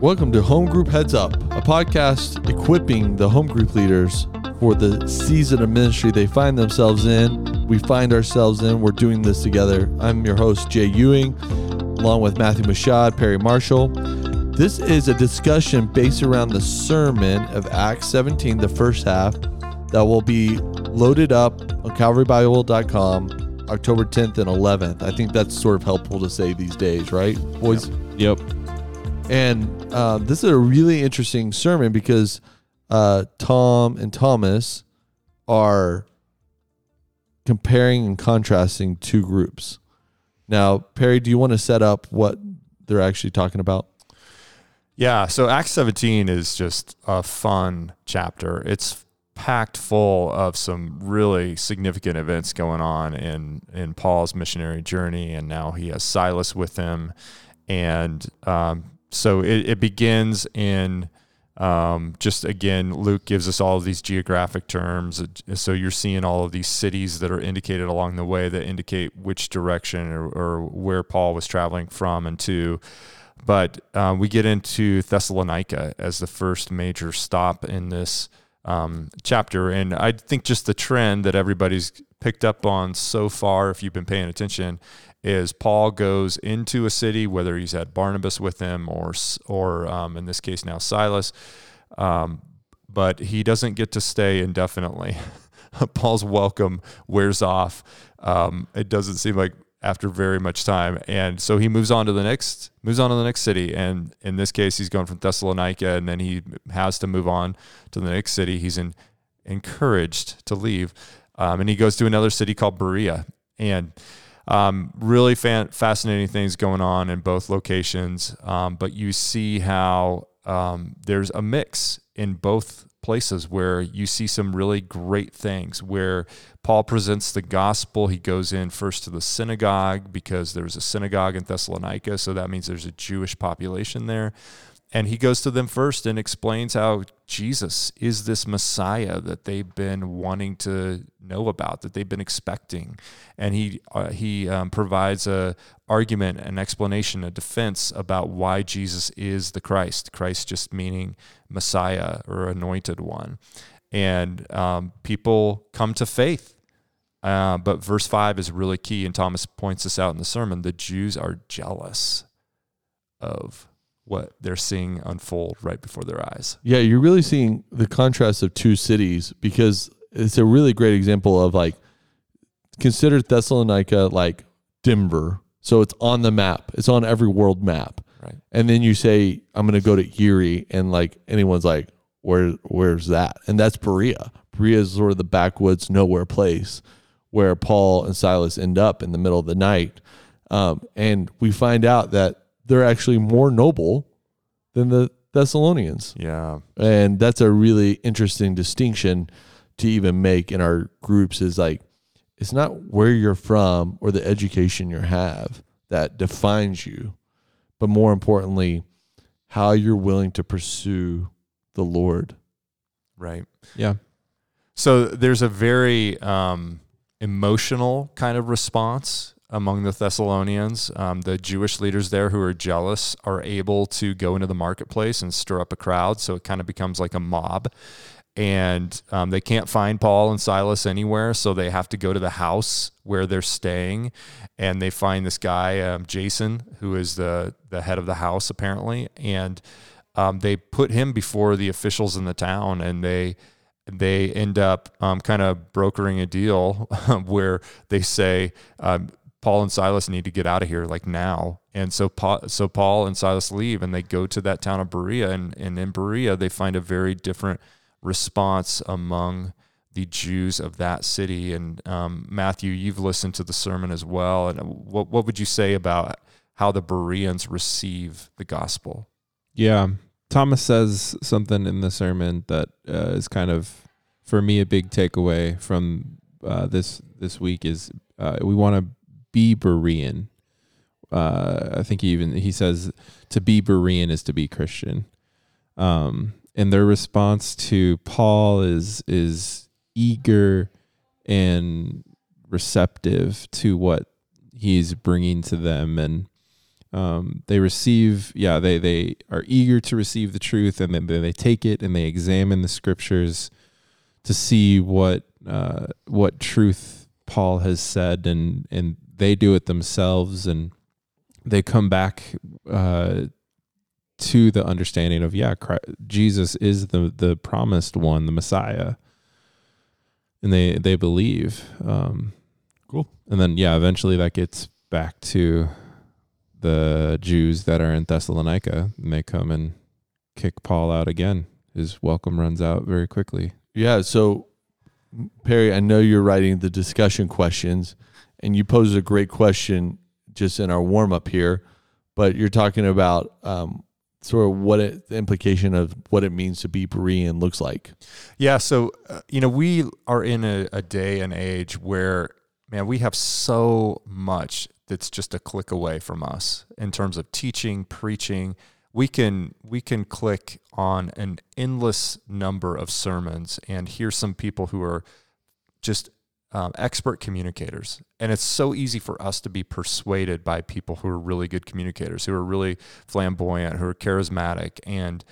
Welcome to Home Group Heads Up, a podcast equipping the home group leaders for the season of ministry they find themselves in. We find ourselves in. We're doing this together. I'm your host, Jay Ewing, along with Matthew Mashad, Perry Marshall. This is a discussion based around the sermon of Acts 17, the first half, that will be loaded up on calvarybible.com October 10th and 11th. I think that's sort of helpful to say these days, right, boys? Yep. And uh, this is a really interesting sermon because uh, Tom and Thomas are comparing and contrasting two groups. Now, Perry, do you want to set up what they're actually talking about? Yeah. So Acts 17 is just a fun chapter. It's packed full of some really significant events going on in in Paul's missionary journey, and now he has Silas with him, and um, so it, it begins in um, just again, Luke gives us all of these geographic terms. So you're seeing all of these cities that are indicated along the way that indicate which direction or, or where Paul was traveling from and to. But um, we get into Thessalonica as the first major stop in this um, chapter. And I think just the trend that everybody's picked up on so far, if you've been paying attention, is Paul goes into a city, whether he's had Barnabas with him or, or um, in this case now Silas, um, but he doesn't get to stay indefinitely. Paul's welcome wears off. Um, it doesn't seem like after very much time, and so he moves on to the next moves on to the next city. And in this case, he's going from Thessalonica, and then he has to move on to the next city. He's in, encouraged to leave, um, and he goes to another city called Berea, and um, really fascinating things going on in both locations, um, but you see how um, there's a mix in both places where you see some really great things. Where Paul presents the gospel, he goes in first to the synagogue because there's a synagogue in Thessalonica, so that means there's a Jewish population there. And he goes to them first and explains how Jesus is this Messiah that they've been wanting to know about, that they've been expecting, and he uh, he um, provides a argument, an explanation, a defense about why Jesus is the Christ. Christ just meaning Messiah or anointed one, and um, people come to faith. Uh, but verse five is really key, and Thomas points this out in the sermon. The Jews are jealous of what they're seeing unfold right before their eyes. Yeah, you're really seeing the contrast of two cities because it's a really great example of like consider Thessalonica like Denver. So it's on the map. It's on every world map. Right. And then you say, I'm gonna go to Erie and like anyone's like, Where where's that? And that's Berea. Berea is sort of the backwoods, nowhere place where Paul and Silas end up in the middle of the night. Um, and we find out that they're actually more noble than the Thessalonians. Yeah. And that's a really interesting distinction to even make in our groups is like it's not where you're from or the education you have that defines you, but more importantly, how you're willing to pursue the Lord. Right. Yeah. So there's a very um, emotional kind of response among the Thessalonians. Um, the Jewish leaders there who are jealous are able to go into the marketplace and stir up a crowd. So it kind of becomes like a mob. And um, they can't find Paul and Silas anywhere. So they have to go to the house where they're staying. And they find this guy, um, Jason, who is the, the head of the house, apparently. And um, they put him before the officials in the town and they they end up um, kind of brokering a deal where they say, um, Paul and Silas need to get out of here like now. And so Paul, so Paul and Silas leave and they go to that town of Berea and, and in Berea they find a very different response among the Jews of that city. And um, Matthew, you've listened to the sermon as well. And what, what would you say about how the Bereans receive the gospel? Yeah. Thomas says something in the sermon that uh, is kind of, for me, a big takeaway from uh, this this week is uh, we want to be Berean. Uh, I think he even he says to be Berean is to be Christian. Um, and their response to Paul is is eager and receptive to what he's bringing to them, and Um, they receive, yeah, they they are eager to receive the truth, and then they take it and they examine the scriptures to see what uh, what truth Paul has said, and and they do it themselves, and they come back uh, to the understanding of yeah, Christ, Jesus is the the promised one, the Messiah, and they they believe. Um, Cool. And then yeah, eventually that gets back to the Jews that are in Thessalonica, and they come and kick Paul out again. His welcome runs out very quickly. Yeah. So, Perry, I know you're writing the discussion questions, and you posed a great question just in our warm up here, but you're talking about um, sort of what it, the implication of what it means to be Berean looks like. Yeah. So, uh, you know, we are in a, a day and age where, man, we have so much that's just a click away from us in terms of teaching, preaching. We can we can click on an endless number of sermons and hear some people who are just um, expert communicators, and it's so easy for us to be persuaded by people who are really good communicators, who are really flamboyant, who are charismatic, and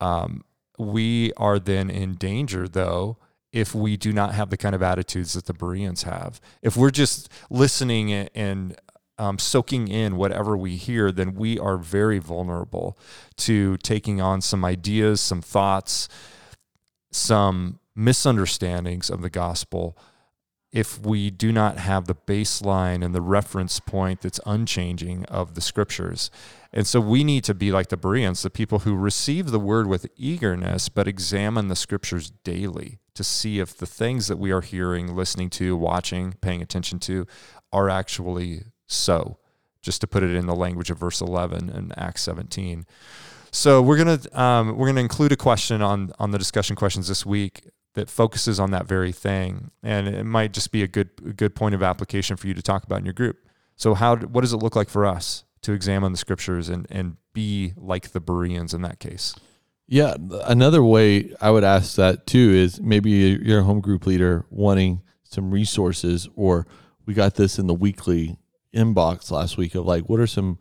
um, we are then in danger though if we do not have the kind of attitudes that the Bereans have. If we're just listening and um, soaking in whatever we hear, then we are very vulnerable to taking on some ideas, some thoughts, some misunderstandings of the gospel if we do not have the baseline and the reference point that's unchanging of the scriptures. And so we need to be like the Bereans, the people who receive the word with eagerness, but examine the scriptures daily to see if the things that we are hearing, listening to, watching, paying attention to are actually so. Just to put it in the language of verse 11 and Acts 17. So we're gonna um, we're gonna include a question on on the discussion questions this week that focuses on that very thing, and it might just be a good a good point of application for you to talk about in your group. So how what does it look like for us to examine the scriptures and and be like the Bereans in that case? Yeah, another way I would ask that too is maybe you're a home group leader wanting some resources, or we got this in the weekly inbox last week of like, what are some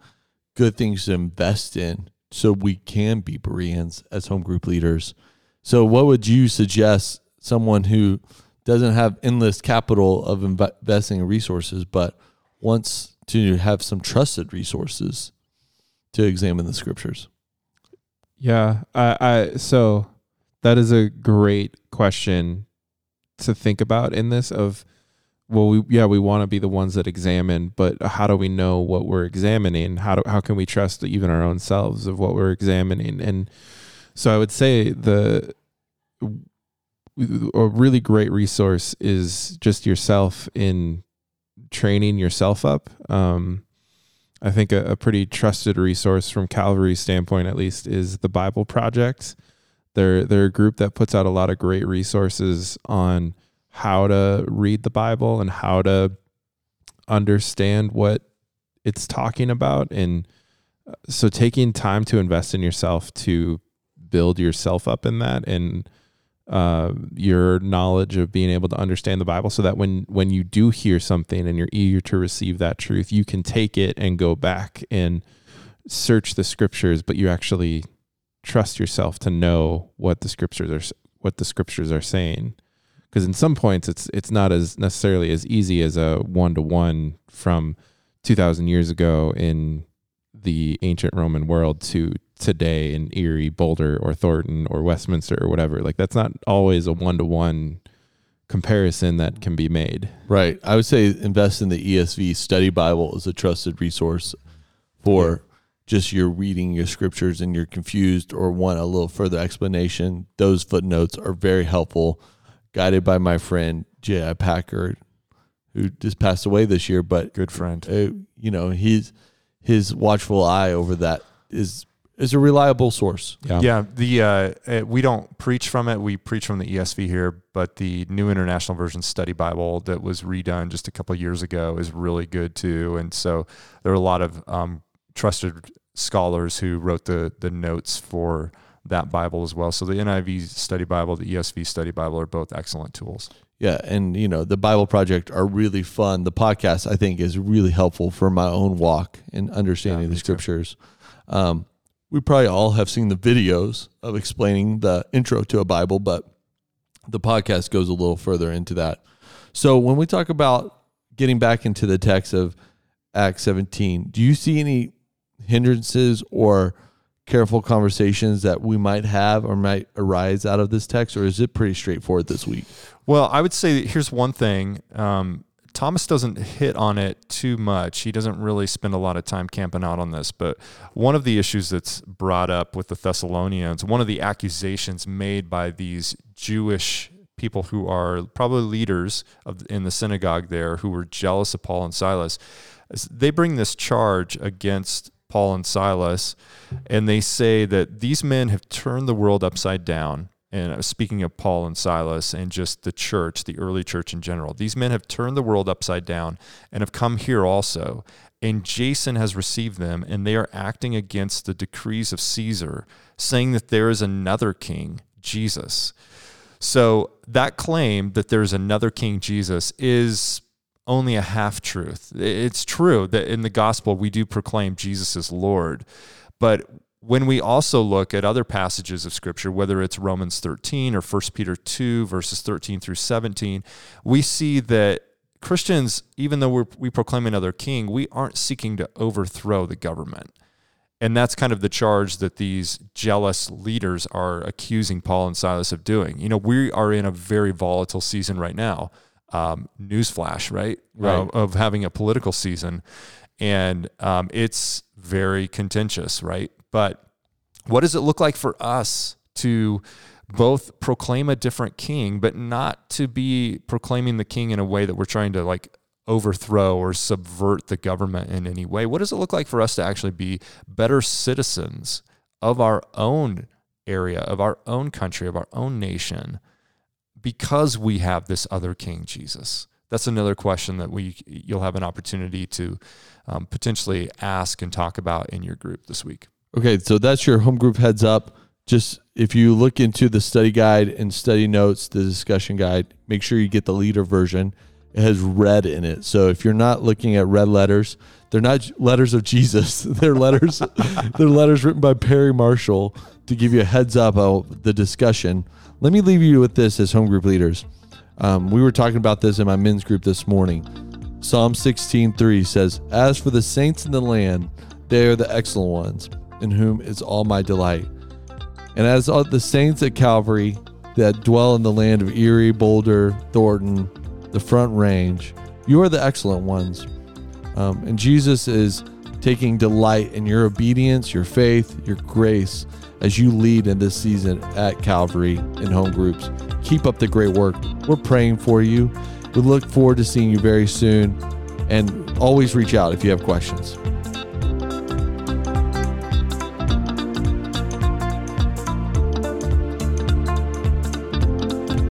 good things to invest in so we can be Bereans as home group leaders? So, what would you suggest someone who doesn't have endless capital of investing in resources, but wants to have some trusted resources to examine the scriptures? Yeah, I, I so that is a great question to think about in this of well we yeah we want to be the ones that examine but how do we know what we're examining how do how can we trust even our own selves of what we're examining and so i would say the a really great resource is just yourself in training yourself up um, I think a, a, pretty trusted resource from Calvary's standpoint, at least, is the Bible Project. They're they're a group that puts out a lot of great resources on how to read the Bible and how to understand what it's talking about, and uh, so taking time to invest in yourself to build yourself up in that and uh, your knowledge of being able to understand the Bible, so that when when you do hear something and you're eager to receive that truth, you can take it and go back and search the scriptures, but you actually trust yourself to know what the scriptures are what the scriptures are saying. Because in some points, it's it's not as necessarily as easy as a one to one from two thousand years ago in the ancient Roman world to today in Erie, Boulder, or Thornton, or Westminster, or whatever. Like that's not always a one to one comparison that can be made. Right. I would say invest in the ESV study Bible as a trusted resource for yeah. just your reading your scriptures and you're confused or want a little further explanation. Those footnotes are very helpful, guided by my friend J.I. Packer, who just passed away this year. But good friend, uh, you know, he's his watchful eye over that is is a reliable source. Yeah. Yeah. The uh, we don't preach from it. We preach from the ESV here, but the New International Version Study Bible that was redone just a couple years ago is really good too. And so there are a lot of um, trusted scholars who wrote the the notes for that Bible as well. So the NIV Study Bible, the ESV Study Bible are both excellent tools. Yeah, and you know the Bible Project are really fun. The podcast I think is really helpful for my own walk and understanding Yeah, the me too. scriptures. Um, we probably all have seen the videos of explaining the intro to a Bible, but the podcast goes a little further into that. So when we talk about getting back into the text of Acts 17, do you see any hindrances or careful conversations that we might have or might arise out of this text, or is it pretty straightforward this week? Well, I would say that here's one thing. Um, Thomas doesn't hit on it too much. He doesn't really spend a lot of time camping out on this. But one of the issues that's brought up with the Thessalonians, one of the accusations made by these Jewish people who are probably leaders of, in the synagogue there who were jealous of Paul and Silas, they bring this charge against Paul and Silas, and they say that these men have turned the world upside down and uh, speaking of Paul and Silas and just the church, the early church in general, these men have turned the world upside down and have come here also. And Jason has received them, and they are acting against the decrees of Caesar, saying that there is another king, Jesus. So that claim that there's another king, Jesus, is only a half truth. It's true that in the gospel we do proclaim Jesus as Lord, but when we also look at other passages of scripture, whether it's Romans 13 or 1 Peter 2, verses 13 through 17, we see that Christians, even though we're, we proclaim another king, we aren't seeking to overthrow the government. And that's kind of the charge that these jealous leaders are accusing Paul and Silas of doing. You know, we are in a very volatile season right now. Um, newsflash, right? Right. Uh, of having a political season. And um, it's very contentious, right? But what does it look like for us to both proclaim a different king, but not to be proclaiming the king in a way that we're trying to like overthrow or subvert the government in any way? What does it look like for us to actually be better citizens of our own area, of our own country, of our own nation, because we have this other king, Jesus? That's another question that we you'll have an opportunity to um, potentially ask and talk about in your group this week. Okay, so that's your home group heads up. Just if you look into the study guide and study notes, the discussion guide, make sure you get the leader version. It has red in it. So if you're not looking at red letters, they're not letters of Jesus. they're letters they're letters written by Perry Marshall to give you a heads up of the discussion. Let me leave you with this as home group leaders. Um, we were talking about this in my men's group this morning. Psalm 16:3 says, "As for the saints in the land, they are the excellent ones, in whom is all my delight." And as are the saints at Calvary that dwell in the land of Erie, Boulder, Thornton, the Front Range, you are the excellent ones. Um, and Jesus is taking delight in your obedience, your faith, your grace as you lead in this season at Calvary in home groups. Keep up the great work. We're praying for you. We look forward to seeing you very soon. And always reach out if you have questions.